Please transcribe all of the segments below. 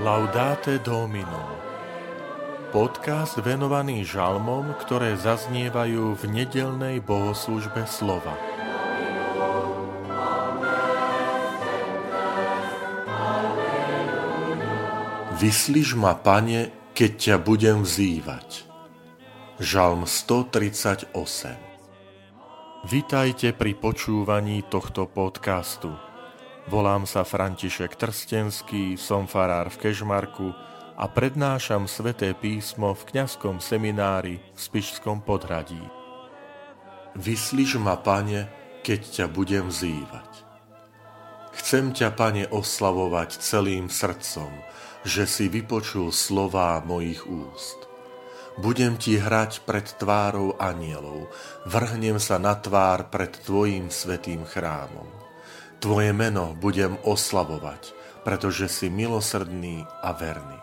Laudate Domino Podcast venovaný žalmom, ktoré zaznievajú v nedelnej bohoslužbe slova. Vyslíš ma, Pane, keď ťa budem vzývať. Žalm 138 Vitajte pri počúvaní tohto podcastu. Volám sa František Trstenský, som farár v Kežmarku a prednášam sveté písmo v kňazskom seminári v Spišskom podhradí. Vyslíš ma, Pane, keď ťa budem vzývať. Chcem ťa, Pane, oslavovať celým srdcom, že si vypočul slová mojich úst. Budem ti hrať pred tvárou anielov, vrhnem sa na tvár pred tvojim svetým chrámom. Tvoje meno budem oslavovať, pretože si milosrdný a verný.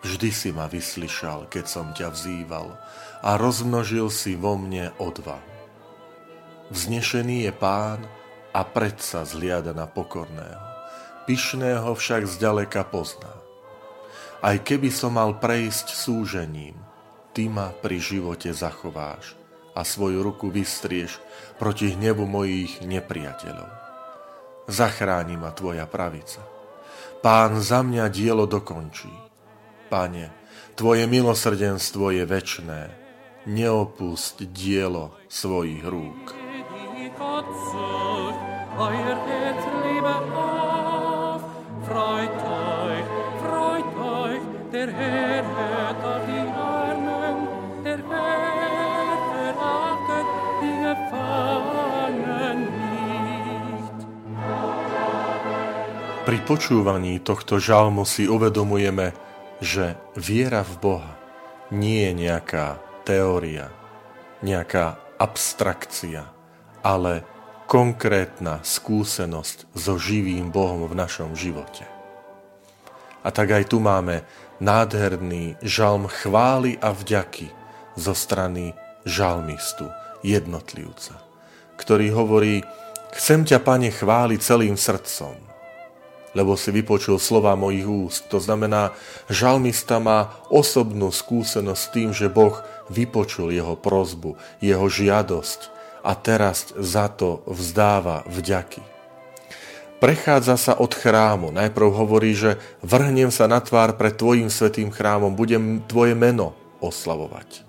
Vždy si ma vyslyšal, keď som ťa vzýval a rozmnožil si vo mne odvahu. Vznešený je pán a predsa zliada na pokorného. Pyšného však zďaleka pozná. Aj keby som mal prejsť súžením, ty ma pri živote zachováš a svoju ruku vystrieš proti hnevu mojich nepriateľov zachráni ma Tvoja pravica. Pán za mňa dielo dokončí. Pane, Tvoje milosrdenstvo je večné, neopust dielo svojich rúk. Freut euch, freut euch, der Herr hört auf die Pri počúvaní tohto žalmu si uvedomujeme, že viera v Boha nie je nejaká teória, nejaká abstrakcia, ale konkrétna skúsenosť so živým Bohom v našom živote. A tak aj tu máme nádherný žalm chvály a vďaky zo strany žalmistu, jednotlivca, ktorý hovorí, chcem ťa, Pane, chváliť celým srdcom, lebo si vypočul slova mojich úst. To znamená, žalmista má osobnú skúsenosť s tým, že Boh vypočul jeho prozbu, jeho žiadosť a teraz za to vzdáva vďaky. Prechádza sa od chrámu. Najprv hovorí, že vrhnem sa na tvár pred tvojim svetým chrámom, budem tvoje meno oslavovať.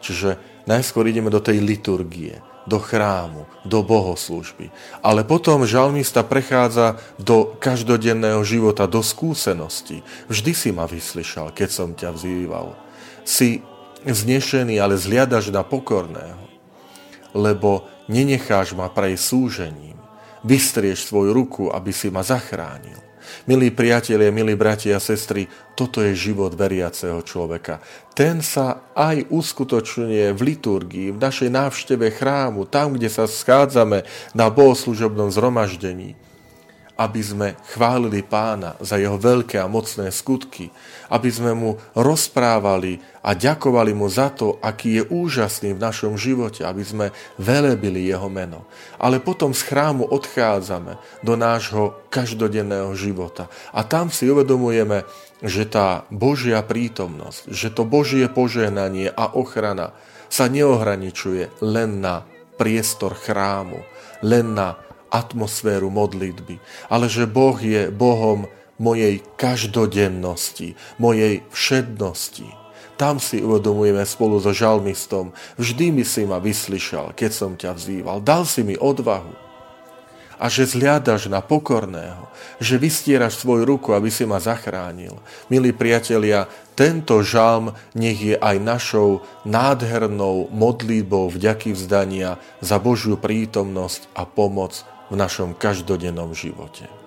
Čiže najskôr ideme do tej liturgie, do chrámu, do bohoslužby. Ale potom žalmista prechádza do každodenného života, do skúsenosti. Vždy si ma vyslyšal, keď som ťa vzýval. Si znešený, ale zliadaš na pokorného. Lebo nenecháš ma prejsť súžením. Vystrieš svoju ruku, aby si ma zachránil. Milí priatelia, milí bratia a sestry, toto je život veriaceho človeka. Ten sa aj uskutočňuje v liturgii, v našej návšteve chrámu, tam, kde sa schádzame na bohoslužobnom zhromaždení aby sme chválili pána za jeho veľké a mocné skutky, aby sme mu rozprávali a ďakovali mu za to, aký je úžasný v našom živote, aby sme velebili jeho meno. Ale potom z chrámu odchádzame do nášho každodenného života a tam si uvedomujeme, že tá Božia prítomnosť, že to Božie požehnanie a ochrana sa neohraničuje len na priestor chrámu, len na atmosféru modlitby, ale že Boh je Bohom mojej každodennosti, mojej všednosti. Tam si uvedomujeme spolu so žalmistom, vždy mi si ma vyslyšal, keď som ťa vzýval, dal si mi odvahu a že zliadaš na pokorného, že vystieraš svoju ruku, aby si ma zachránil. Milí priatelia, tento žalm nech je aj našou nádhernou modlitbou vďaky vzdania za Božiu prítomnosť a pomoc v našom každodennom živote.